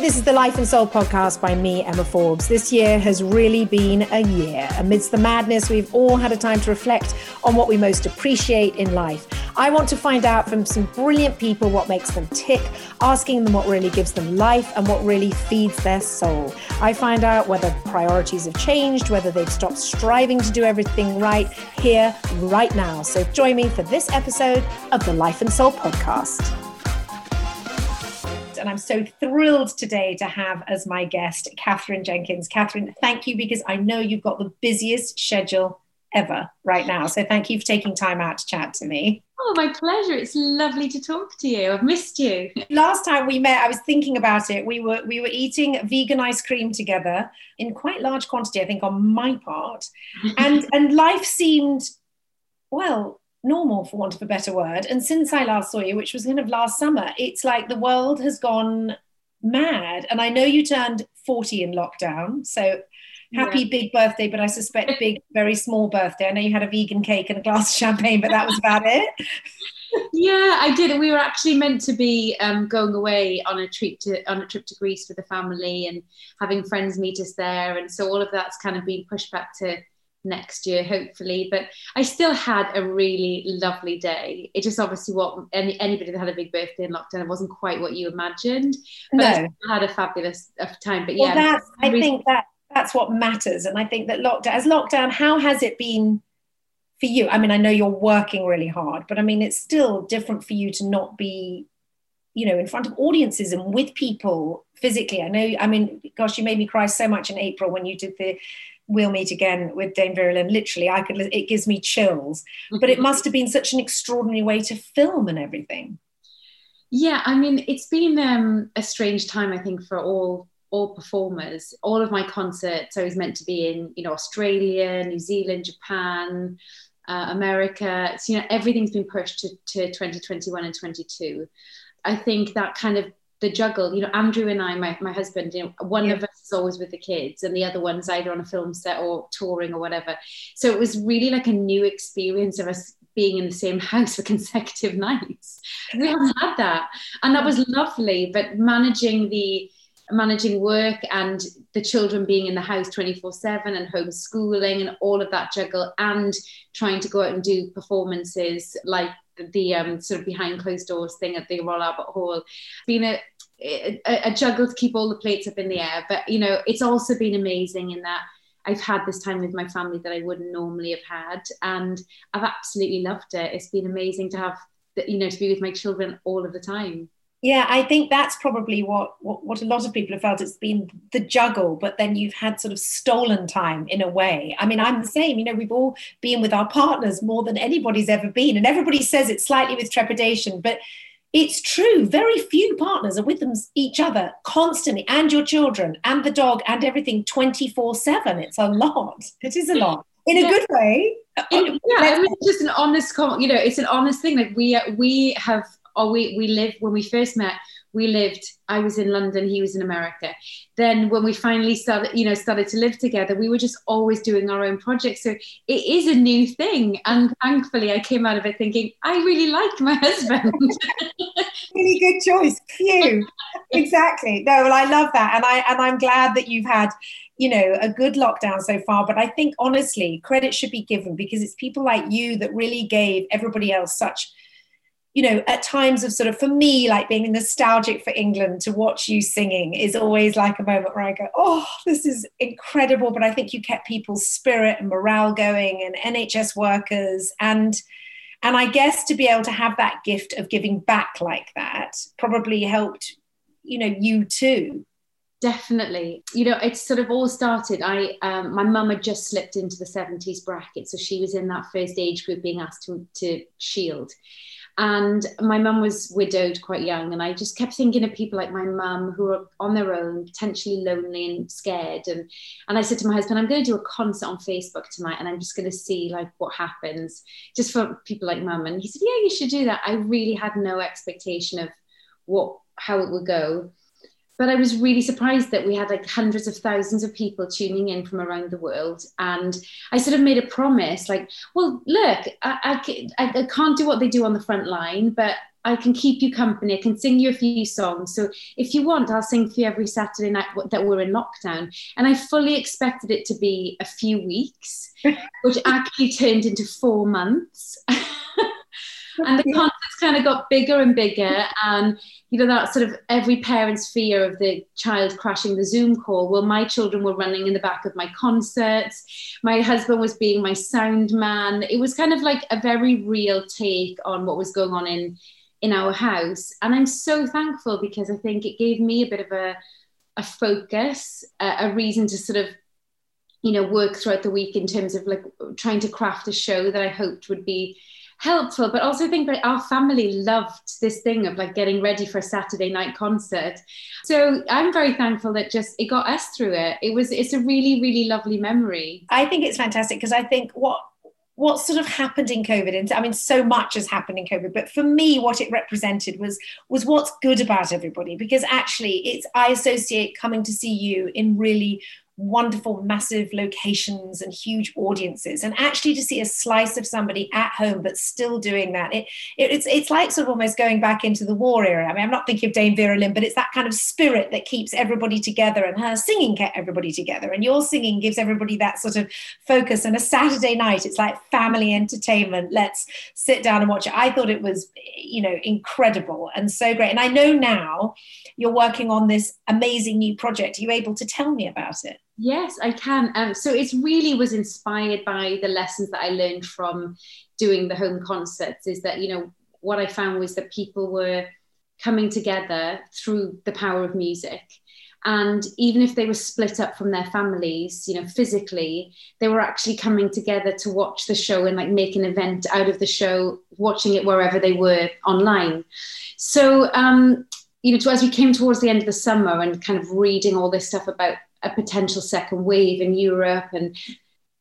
this is the Life and Soul podcast by me, Emma Forbes. This year has really been a year. Amidst the madness, we've all had a time to reflect on what we most appreciate in life. I want to find out from some brilliant people what makes them tick, asking them what really gives them life and what really feeds their soul. I find out whether priorities have changed, whether they've stopped striving to do everything right here, right now. So join me for this episode of the Life and Soul podcast and I'm so thrilled today to have as my guest Katherine Jenkins. Katherine, thank you because I know you've got the busiest schedule ever right now. So thank you for taking time out to chat to me. Oh, my pleasure. It's lovely to talk to you. I've missed you. Last time we met, I was thinking about it. We were we were eating vegan ice cream together in quite large quantity, I think, on my part. And and life seemed well normal for want of a better word. And since i last saw you which was kind of last summer it's like the world has gone mad. And i know you turned 40 in lockdown so happy yeah. big birthday but i suspect big very small birthday. I know you had a vegan cake and a glass of champagne but that was about it. Yeah i did. We were actually meant to be um, going away on a trip to on a trip to greece with the family and having friends meet us there. And so all of that's kind of been pushed back to next year, hopefully. But I still had a really lovely day. It just obviously what any, anybody that had a big birthday in lockdown, it wasn't quite what you imagined. But no. I had a fabulous uh, time. But yeah, well, that's, I really- think that that's what matters. And I think that lockdown, as lockdown, how has it been? For you, I mean, I know you're working really hard, but I mean, it's still different for you to not be you know in front of audiences and with people physically i know i mean gosh you made me cry so much in april when you did the we'll meet again with Dame Vera Lynn. Literally, I could. It gives me chills. But it must have been such an extraordinary way to film and everything. Yeah, I mean, it's been um, a strange time. I think for all all performers. All of my concerts, I was meant to be in, you know, Australia, New Zealand, Japan, uh, America. So, you know, everything's been pushed to, to 2021 and 22. I think that kind of the juggle, you know, Andrew and I, my, my husband, you know, one yeah. of us is always with the kids and the other one's either on a film set or touring or whatever. So it was really like a new experience of us being in the same house for consecutive nights. We haven't had that. And that was lovely, but managing the managing work and the children being in the house 24 7 and homeschooling and all of that juggle and trying to go out and do performances like the um, sort of behind closed doors thing at the Royal Albert Hall. Been a, a, a juggle to keep all the plates up in the air, but you know, it's also been amazing in that I've had this time with my family that I wouldn't normally have had, and I've absolutely loved it. It's been amazing to have, the, you know, to be with my children all of the time. Yeah, I think that's probably what, what, what a lot of people have felt. It's been the juggle, but then you've had sort of stolen time in a way. I mean, I'm the same. You know, we've all been with our partners more than anybody's ever been, and everybody says it slightly with trepidation, but it's true. Very few partners are with them each other constantly, and your children, and the dog, and everything 24 7. It's a lot. It is a lot in a good way. In, yeah, I mean, it's just an honest comment. You know, it's an honest thing. Like we we have or we we live when we first met we lived i was in london he was in america. Then when we finally started you know started to live together we were just always doing our own projects. So it is a new thing. And thankfully i came out of it thinking i really like my husband. Really good choice. Phew. Exactly. No well i love that. And i and i'm glad that you've had you know a good lockdown so far. But i think honestly credit should be given because it's people like you that really gave everybody else such you know, at times of sort of, for me, like being nostalgic for England to watch you singing is always like a moment where I go, oh, this is incredible. But I think you kept people's spirit and morale going and NHS workers. And, and I guess to be able to have that gift of giving back like that probably helped, you know, you too. Definitely. You know, it's sort of all started. I, um, my mum had just slipped into the 70s bracket. So she was in that first age group being asked to, to shield and my mum was widowed quite young, and I just kept thinking of people like my mum who are on their own, potentially lonely and scared. And and I said to my husband, I'm going to do a concert on Facebook tonight, and I'm just going to see like what happens, just for people like mum. And he said, Yeah, you should do that. I really had no expectation of what how it would go but I was really surprised that we had like hundreds of thousands of people tuning in from around the world. And I sort of made a promise like, well, look, I, I, I can't do what they do on the front line, but I can keep you company. I can sing you a few songs. So if you want, I'll sing for you every Saturday night that we're in lockdown. And I fully expected it to be a few weeks, which actually turned into four months. and the kind of got bigger and bigger and you know that sort of every parent's fear of the child crashing the zoom call. Well my children were running in the back of my concerts. My husband was being my sound man. It was kind of like a very real take on what was going on in in our house. And i'm so thankful because i think it gave me a bit of a a focus a, a reason to sort of you know work throughout the week in terms of like trying to craft a show that i hoped would be helpful, but also think that our family loved this thing of like getting ready for a Saturday night concert. So I'm very thankful that just it got us through it. It was it's a really, really lovely memory. I think it's fantastic because I think what what sort of happened in COVID, and I mean, so much has happened in COVID, but for me, what it represented was was what's good about everybody. Because actually, it's I associate coming to see you in really wonderful, massive locations and huge audiences. And actually to see a slice of somebody at home, but still doing that, it, it, it's, it's like sort of almost going back into the war era. I mean, I'm not thinking of Dame Vera Lynn, but it's that kind of spirit that keeps everybody together and her singing kept everybody together. And your singing gives everybody that sort of focus. And a Saturday night, it's like family entertainment. Let's sit down and watch it. I thought it was, you know, incredible and so great. And I know now you're working on this amazing new project. Are you able to tell me about it? Yes, I can. Um, so it really was inspired by the lessons that I learned from doing the home concerts. Is that you know what I found was that people were coming together through the power of music. And even if they were split up from their families, you know, physically, they were actually coming together to watch the show and like make an event out of the show, watching it wherever they were online. So, um, you know, as we came towards the end of the summer and kind of reading all this stuff about a potential second wave in Europe and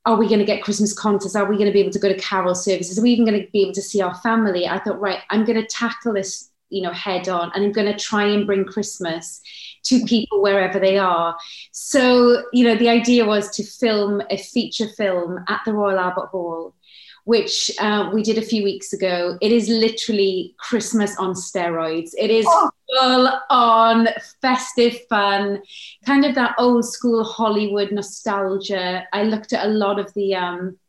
are we going to get Christmas concerts? Are we going to be able to go to carol services? Are we even going to be able to see our family? I thought, right, I'm going to tackle this, you know, head on, and I'm going to try and bring Christmas to people wherever they are. So, you know, the idea was to film a feature film at the Royal Albert Hall which uh, we did a few weeks ago. It is literally Christmas on steroids. It is oh. full on festive fun, kind of that old school Hollywood nostalgia. I looked at a lot of the um,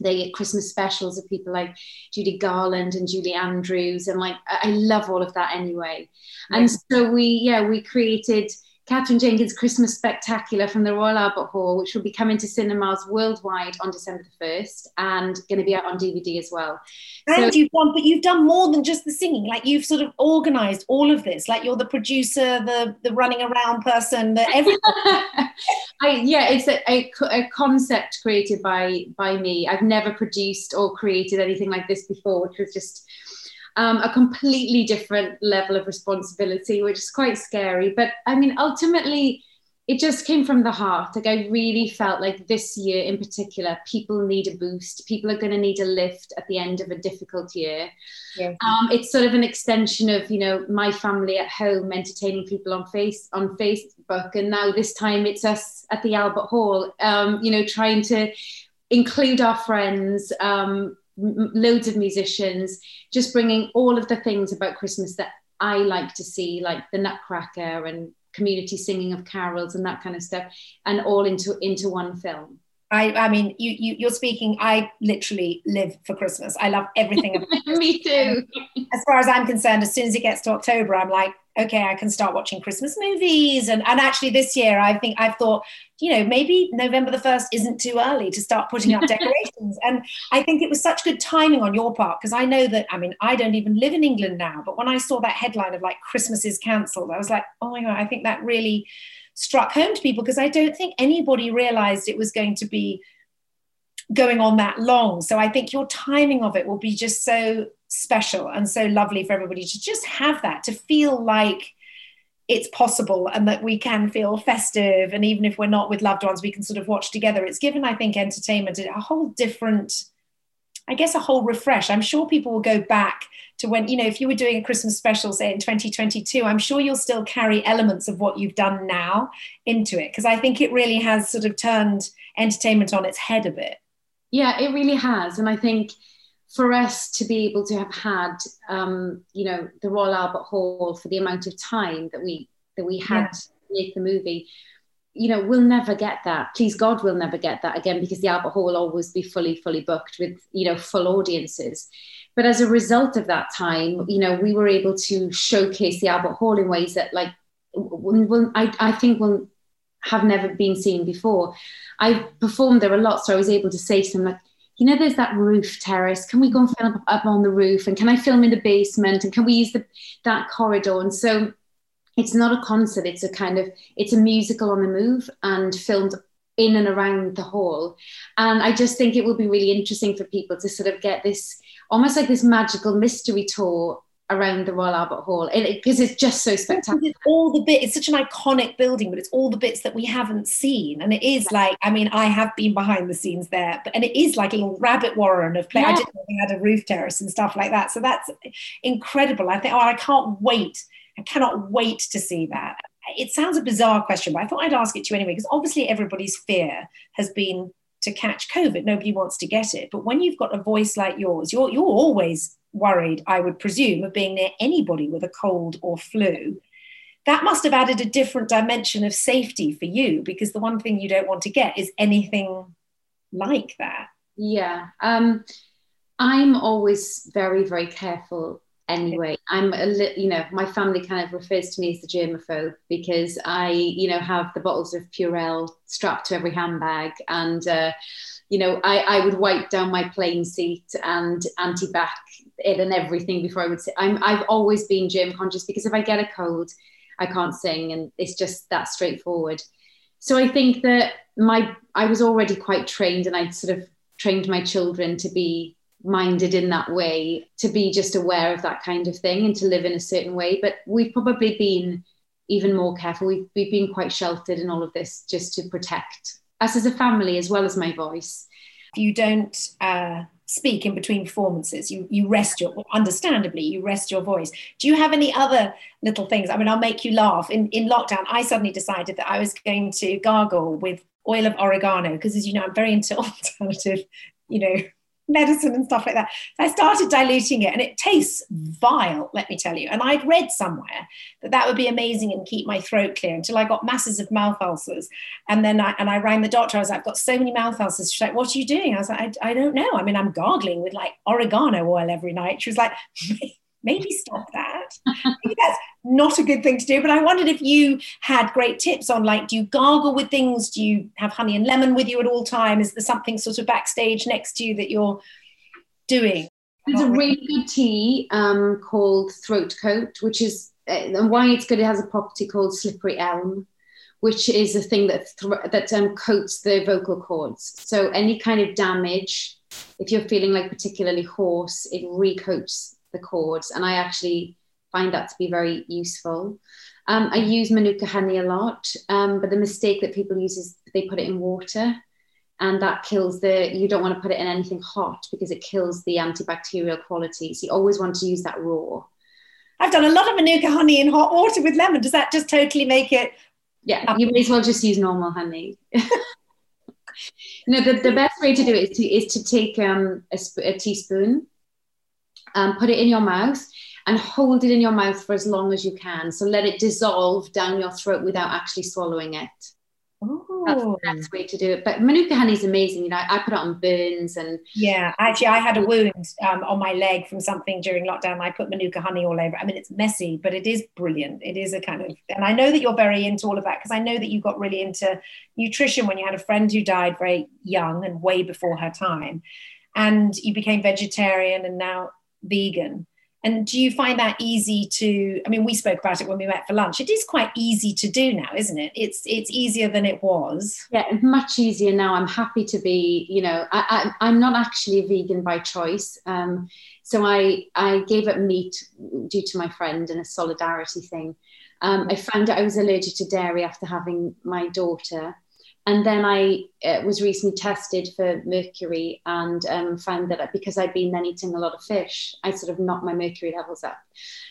the Christmas specials of people like Judy Garland and Julie Andrews, and like I love all of that anyway. Yeah. And so we, yeah, we created Katherine Jenkins Christmas Spectacular from the Royal Albert Hall, which will be coming to cinemas worldwide on December the 1st and going to be out on DVD as well. And so, you've done, but you've done more than just the singing. Like you've sort of organized all of this. Like you're the producer, the the running around person, the everything. I, yeah, it's a, a, a, concept created by by me. I've never produced or created anything like this before, which was just um, a completely different level of responsibility, which is quite scary. But I mean, ultimately, it just came from the heart. Like I really felt like this year in particular, people need a boost. People are going to need a lift at the end of a difficult year. Yeah. Um, it's sort of an extension of you know my family at home entertaining people on face on Facebook, and now this time it's us at the Albert Hall. Um, you know, trying to include our friends. Um, loads of musicians, just bringing all of the things about Christmas that I like to see, like the Nutcracker and community singing of carols and that kind of stuff, and all into into one film. I, I mean, you, you, you're speaking. I literally live for Christmas. I love everything about Me too. as far as I'm concerned, as soon as it gets to October, I'm like, okay, I can start watching Christmas movies. And, and actually, this year, I think I've thought, you know, maybe November the 1st isn't too early to start putting up decorations. and I think it was such good timing on your part because I know that, I mean, I don't even live in England now, but when I saw that headline of like Christmas is cancelled, I was like, oh my God, I think that really struck home to people because I don't think anybody realized it was going to be going on that long. So I think your timing of it will be just so special and so lovely for everybody to just have that, to feel like it's possible and that we can feel festive. And even if we're not with loved ones, we can sort of watch together. It's given, I think, entertainment a whole different I guess a whole refresh. I'm sure people will go back to when, you know, if you were doing a Christmas special, say in 2022, I'm sure you'll still carry elements of what you've done now into it. Because I think it really has sort of turned entertainment on its head a bit. Yeah, it really has. And I think for us to be able to have had, um, you know, the Royal Albert Hall for the amount of time that we that we had yeah. to make the movie, you know, we'll never get that. Please God, we'll never get that again because the Albert Hall will always be fully, fully booked with, you know, full audiences. But as a result of that time, you know, we were able to showcase the Albert Hall in ways that, like, will, I, I think will have never been seen before. I performed there a lot, so I was able to say to them, like, you know, there's that roof terrace. Can we go and film up on the roof? And can I film in the basement? And can we use the, that corridor? And so it's not a concert it's a kind of it's a musical on the move and filmed in and around the hall and i just think it will be really interesting for people to sort of get this almost like this magical mystery tour around the Royal Albert Hall because it, it's just so spectacular. It's all the bit. It's such an iconic building, but it's all the bits that we haven't seen, and it is like I mean I have been behind the scenes there, but and it is like a little rabbit warren of play. Yeah. I didn't know they had a roof terrace and stuff like that, so that's incredible. I think oh I can't wait I cannot wait to see that. It sounds a bizarre question, but I thought I'd ask it to you anyway, because obviously everybody's fear has been to catch COVID. Nobody wants to get it. But when you've got a voice like yours, you're, you're always worried, I would presume, of being near anybody with a cold or flu. That must have added a different dimension of safety for you because the one thing you don't want to get is anything like that. Yeah. Um, I'm always very, very careful anyway. I'm a little, you know, my family kind of refers to me as the germaphobe because I, you know, have the bottles of Purell strapped to every handbag and, uh, you know, I, I would wipe down my plane seat and anti-bac it and everything before I would say, I'm, I've always been germ conscious because if I get a cold, I can't sing and it's just that straightforward. So I think that my, I was already quite trained and I'd sort of trained my children to be minded in that way to be just aware of that kind of thing and to live in a certain way. But we've probably been even more careful. We've, we've been quite sheltered in all of this just to protect us as a family as well as my voice. If you don't uh, speak in between performances. You you rest your understandably you rest your voice. Do you have any other little things? I mean i'll make you laugh. In in lockdown i suddenly decided that i was going to gargle with oil of oregano because as you know i'm very into alternative you know medicine and stuff like that. So I started diluting it and it tastes vile, let me tell you. And I'd read somewhere that that would be amazing and keep my throat clear until I got masses of mouth ulcers. And then I, and I rang the doctor. I was like, I've got so many mouth ulcers. She's like, what are you doing? I was like, I, I don't know. I mean, I'm gargling with like oregano oil every night. She was like, maybe stop that. that's not a good thing to do. But I wondered if you had great tips on like, do you gargle with things? Do you have honey and lemon with you at all time? Is there something sort of backstage next to you that you're doing? There's a really good tea um, called Throat Coat, which is uh, and why it's good. It has a property called slippery elm, which is a thing that th- that um, coats the vocal cords. So any kind of damage, if you're feeling like particularly hoarse, it recoats the cords. And I actually find that to be very useful. Um, I use Manuka honey a lot, um, but the mistake that people use is they put it in water and that kills the, you don't want to put it in anything hot because it kills the antibacterial qualities. You always want to use that raw. I've done a lot of Manuka honey in hot water with lemon. Does that just totally make it? Yeah, you may as well just use normal honey. no, the, the best way to do it is to, is to take um, a, a teaspoon um, put it in your mouth and hold it in your mouth for as long as you can. So let it dissolve down your throat without actually swallowing it. Oh. That's the best way to do it. But Manuka honey is amazing. You know, I put it on burns and yeah. Actually, I had a wound um, on my leg from something during lockdown. I put Manuka honey all over. I mean, it's messy, but it is brilliant. It is a kind of, and I know that you're very into all of that because I know that you got really into nutrition when you had a friend who died very young and way before her time, and you became vegetarian, and now vegan. And do you find that easy to? I mean, we spoke about it when we met for lunch. It is quite easy to do now, isn't it? It's it's easier than it was. Yeah, much easier now. I'm happy to be. You know, I, I am not actually vegan by choice. Um, so I I gave up meat due to my friend and a solidarity thing. Um, I found out I was allergic to dairy after having my daughter, and then I uh, was recently tested for mercury and um, found that because I'd been then eating a lot of fish, I sort of knocked my mercury levels up.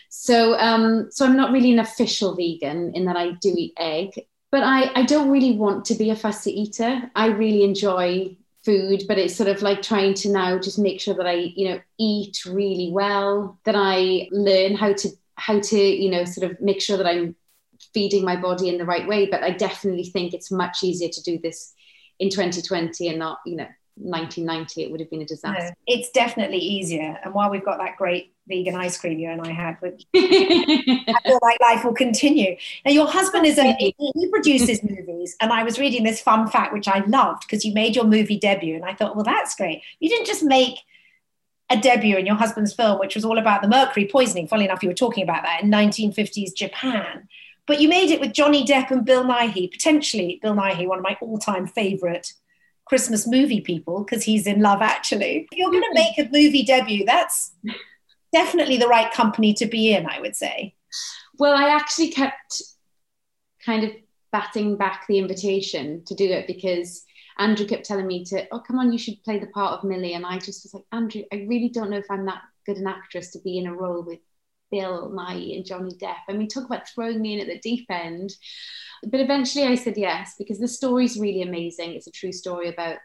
So, um, so I'm not really an official vegan in that I do eat egg, but I, I don't really want to be a fussy eater. I really enjoy food, but it's sort of like trying to now just make sure that I, you know, eat really well, that I learn how to how to, you know, sort of make sure that I'm feeding my body in the right way. But I definitely think it's much easier to do this in 2020 and not, you know, 1990 it would have been a disaster. no, it's definitely easier. And while we've got that great vegan ice cream you and i had with i feel like life will continue. Now your husband is a he produces movies and i was reading this fun fact which i loved because you made your movie debut and i thought well that's great. You didn't just make a debut in your husband's film which was all about the mercury poisoning. Funnily enough you were talking about that in 1950s japan but you made it with Johnny Depp and Bill Nighy, potentially Bill Nighy, one of my all-time favorite Christmas movie people, because he's in Love Actually. If you're going to mm-hmm. make a movie debut, that's definitely the right company to be in, I would say. Well, I actually kept kind of batting back the invitation to do it because Andrew kept telling me to, oh, come on, you should play the part of Millie. And I just was like, Andrew, I really don't know if I'm that good an actress to be in a role with Bill Nighy and Johnny Depp. I mean, talk about throwing me in at the deep end. But eventually I said yes because the story's really amazing. It's a true story about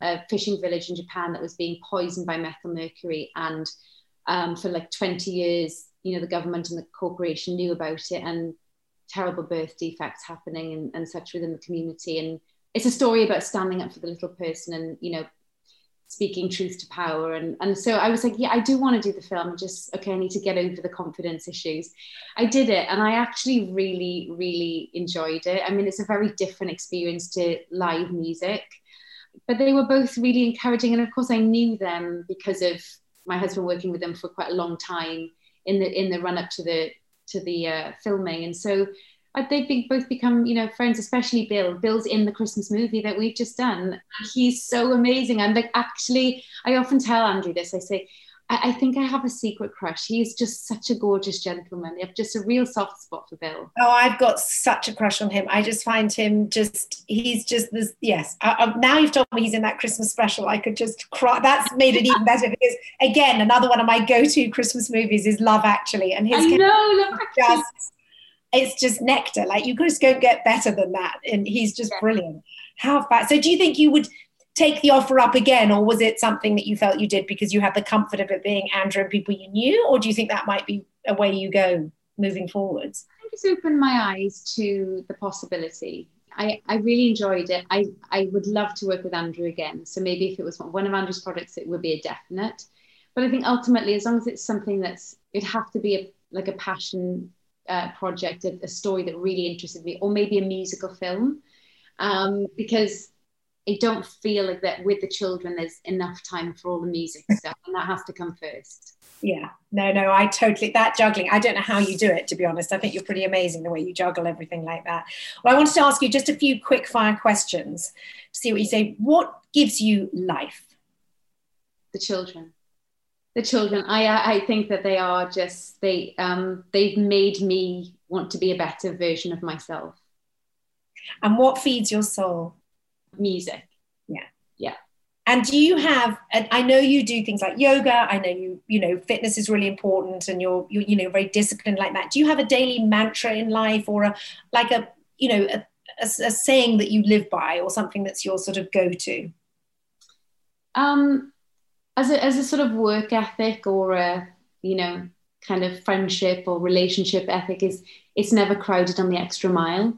a fishing village in Japan that was being poisoned by methyl mercury. And um, for like 20 years, you know, the government and the corporation knew about it and terrible birth defects happening and, and such within the community. And it's a story about standing up for the little person and, you know, speaking truth to power. And and so i was like yeah i do want to do the film. Just okay i need to get over the confidence issues. I did it and i actually really really enjoyed it. I mean it's a very different experience to live music but they were both really encouraging. And of course i knew them because of my husband working with them for quite a long time in the in the run up to the to the uh, filming. And so they've both become, you know, friends, especially Bill. Bill's in the Christmas movie that we've just done. He's so amazing. I'm like, actually, I often tell Andrew this. I say, I, I think I have a secret crush. He is just such a gorgeous gentleman. I have just a real soft spot for Bill. Oh, I've got such a crush on him. I just find him just, he's just this, yes. I, I, now you've told me he's in that Christmas special. I could just cry. That's made it even better because, again, another one of my go to Christmas movies is Love Actually. And his I know, Love Actually. Just, it's just nectar. Like you could just don't get better than that. And he's just yeah. brilliant. How fast? So do you think you would take the offer up again, or was it something that you felt you did because you had the comfort of it being Andrew and people you knew, or do you think that might be a way you go moving forwards? I think it's opened my eyes to the possibility. I, I really enjoyed it. I, I would love to work with Andrew again. So maybe if it was one of Andrew's products, it would be a definite. But I think ultimately, as long as it's something that's, it'd have to be a, like a passion uh, project, a, a, story that really interested me, or maybe a musical film, um, because I don't feel like that with the children there's enough time for all the music stuff, and that has to come first. Yeah, no, no, I totally that juggling. I don't know how you do it, to be honest. I think you're pretty amazing the way you juggle everything like that. Well, I wanted to ask you just a few quick fire questions to see what you say. What gives you life? The children the children. I i think that they are just they um they've made me want to be a better version of myself. And what feeds your soul? Music. Yeah. Yeah. And do you have i know you do things like yoga. I know you you know fitness is really important and you're, you're you know very disciplined like that. Do you have a daily mantra in life or a like a you know a, a, a saying that you live by or something that's your sort of go-to? Um as a, as a sort of work ethic or a you know kind of friendship or relationship ethic is it's never crowded on the extra mile.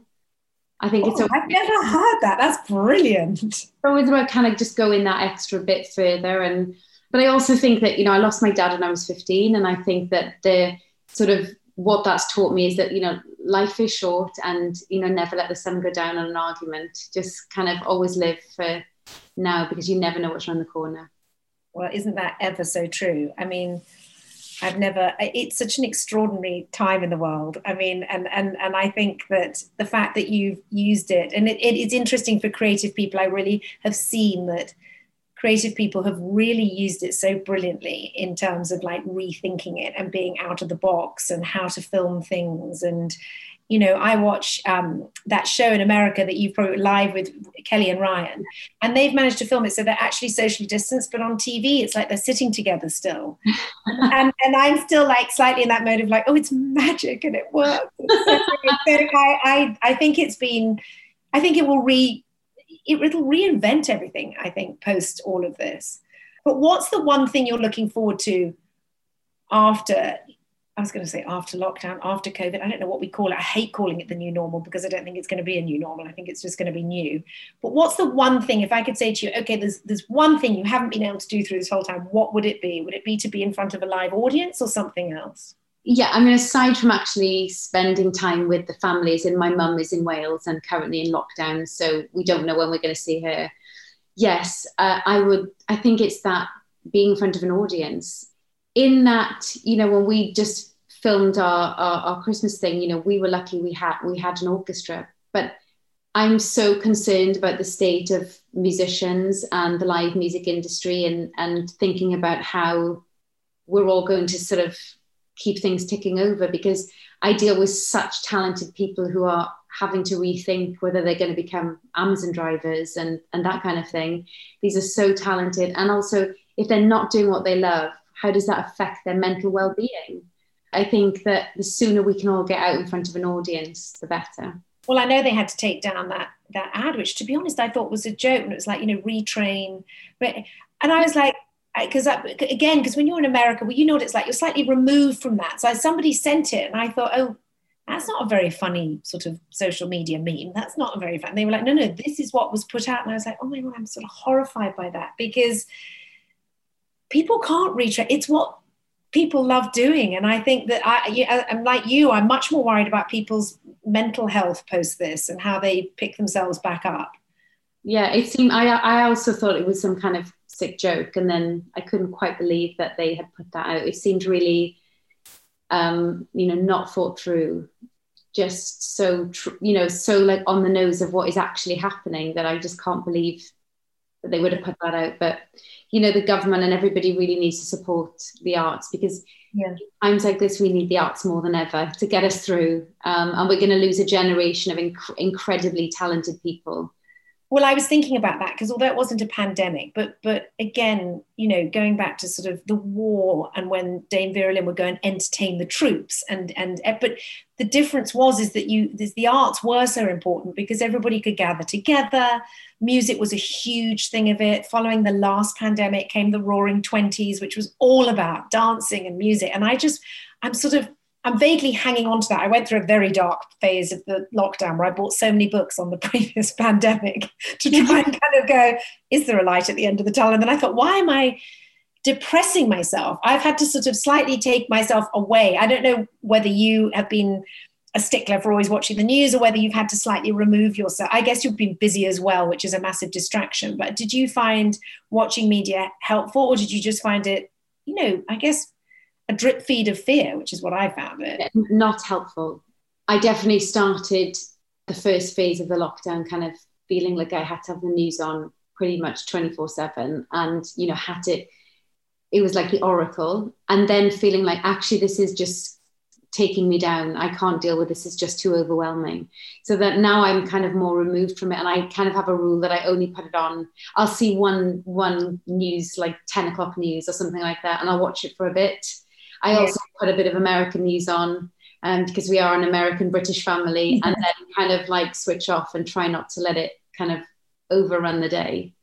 I think oh, it's a, i've never heard that. That's brilliant. It's always about kind of just going that extra bit further and but i also think that you know i lost my dad when i was 15 and i think that the sort of what that's taught me is that you know life is short and you know never let the sun go down on an argument. Just kind of always live for now because you never know what's around the corner well, isn't that ever so true? I mean, I've never. It's such an extraordinary time in the world. I mean, and and and I think that the fact that you've used it, and it, it is interesting for creative people. I really have seen that creative people have really used it so brilliantly in terms of like rethinking it and being out of the box and how to film things and you know, I watch um, that show in America that you've probably live with Kelly and Ryan, and they've managed to film it so they're actually socially distanced, but on TV it's like they're sitting together still. and, and I'm still like slightly in that mode of like, oh, it's magic and it works. so, I, I, I think it's been, I think it will re, it, it'll reinvent everything. I think post all of this. But what's the one thing you're looking forward to after I was going to say after lockdown, after COVID. I don't know what we call it. I hate calling it the new normal because I don't think it's going to be a new normal. I think it's just going to be new. But what's the one thing, if I could say to you, okay, there's, there's one thing you haven't been able to do through this whole time, what would it be? Would it be to be in front of a live audience or something else? Yeah, I mean, aside from actually spending time with the families, and my mum is in Wales and currently in lockdown, so we don't know when we're going to see her. Yes, uh, I would. I think it's that being in front of an audience in that, you know, when we just filmed our, our, our Christmas thing, you know, we were lucky we had we had an orchestra. But I'm so concerned about the state of musicians and the live music industry and and thinking about how we're all going to sort of keep things ticking over because I deal with such talented people who are having to rethink whether they're going to become Amazon drivers and and that kind of thing. These are so talented. And also if they're not doing what they love, how does that affect their mental well-being? I think that the sooner we can all get out in front of an audience the better. Well i know they had to take down that that ad which to be honest i thought was a joke. And it was like you know retrain. And i was like because again because when you're in america well you know what it's like you're slightly removed from that so somebody sent it and i thought oh that's not a very funny sort of social media meme that's not a very fun they were like no no this is what was put out and i was like oh my god i'm sort of horrified by that because people can't reach it. It's what people love doing. And I think that I, I'm like you, I'm much more worried about people's mental health post this and how they pick themselves back up. Yeah, it seemed, I, I also thought it was some kind of sick joke. And then I couldn't quite believe that they had put that out. It seemed really, um, you know, not thought through just so tr- you know so like on the nose of what is actually happening that i just can't believe that they would have put that out but you know the government and everybody really needs to support the arts because yeah. times like this we need the arts more than ever to get us through um, and we're going to lose a generation of inc- incredibly talented people well i was thinking about that because although it wasn't a pandemic but but again you know going back to sort of the war and when dame vera lynn would go and entertain the troops and and eh, but the difference was is that you the arts were so important because everybody could gather together. Music was a huge thing of it. Following the last pandemic came the roaring 20s which was all about dancing and music. And i just i'm sort of I'm vaguely hanging on to that. I went through a very dark phase of the lockdown where I bought so many books on the previous pandemic to try and kind of go, is there a light at the end of the tunnel? And then I thought, why am I depressing myself? I've had to sort of slightly take myself away. I don't know whether you have been a stickler for always watching the news or whether you've had to slightly remove yourself. I guess you've been busy as well, which is a massive distraction. But did you find watching media helpful or did you just find it, you know, I guess a drip feed of fear, which is what I found it. Not helpful. I definitely started the first phase of the lockdown kind of feeling like I had to have the news on pretty much 24 7 and, you know, had to, it was like the oracle. And then feeling like actually this is just taking me down. I can't deal with this. It's just too overwhelming. So that now I'm kind of more removed from it. And I kind of have a rule that I only put it on. I'll see one, one news, like 10 o'clock news or something like that. And I'll watch it for a bit I also put a bit of American news on um, because we are an American British family, and then kind of like switch off and try not to let it kind of overrun the day.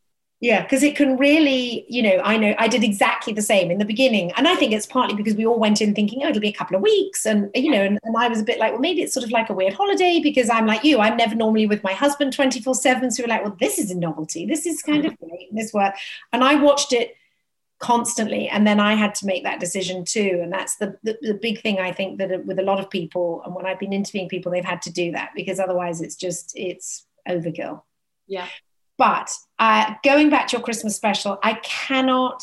Yeah, because it can really, you know, I know I did exactly the same in the beginning. And I think it's partly because we all went in thinking, oh, it'll be a couple of weeks. And, you know, and, and I was a bit like, well, maybe it's sort of like a weird holiday because I'm like you, I'm never normally with my husband 24 7. So we're like, well, this is a novelty. This is kind of great. This work. And I watched it constantly and then i had to make that decision too and that's the, the, the, big thing i think that with a lot of people and when i've been interviewing people they've had to do that because otherwise it's just it's overkill. Yeah. But uh, going back to your christmas special i cannot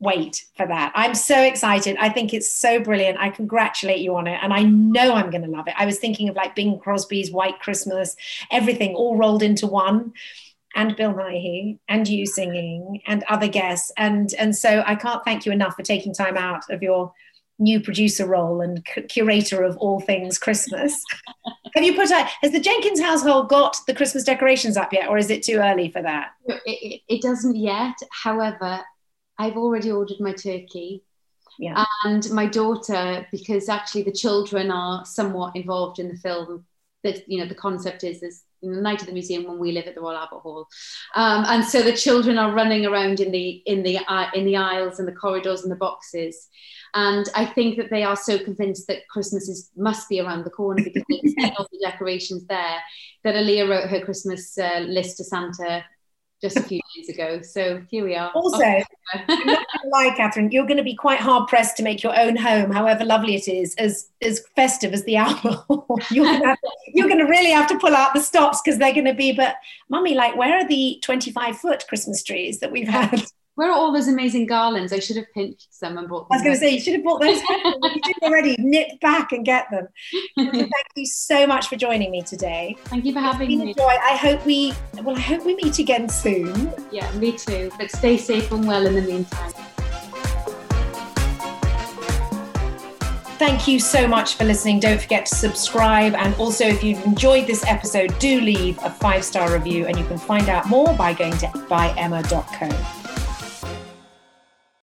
wait for that. I'm so excited. I think it's so brilliant. I congratulate you on it and i know i'm going to love it. I was thinking of like bing crosby's white christmas everything all rolled into one and Bill Nighy and you singing and other guests. And, and so I can't thank you enough for taking time out of your new producer role and c- curator of all things Christmas. Have you put out, has the Jenkins household got the Christmas decorations up yet, or is it too early for that? It, it, it doesn't yet. However, I've already ordered my turkey. Yeah. And my daughter, because actually the children are somewhat involved in the film, that you know the concept is is the night of the museum when we live at the Royal Albert Hall, um, and so the children are running around in the in the uh, in the aisles and the corridors and the boxes, and I think that they are so convinced that Christmas is must be around the corner because they've all the decorations there. That Aaliyah wrote her Christmas uh, list to Santa just a few days ago. So here we are. Also, oh. gonna lie, Katherine, you're going to be quite hard pressed to make your own home, however lovely it is, as as festive as the album. you're going to you're going to really have to pull out the stops because they're going to be. But, mummy, like, where are the 25 foot Christmas trees that we've had? Where are all those amazing garlands? I should have pinched some and bought them. I was going to say, you should have bought those. you did already. Nip back and get them. Thank you so much for joining me today. Thank you for having It's been a me. joy. I hope we, well, I hope we meet again soon. Yeah, me too. But stay safe and well in the meantime. Thank you so much for listening. Don't forget to subscribe. And also, if you've enjoyed this episode, do leave a five star review. And you can find out more by going to byemma.co.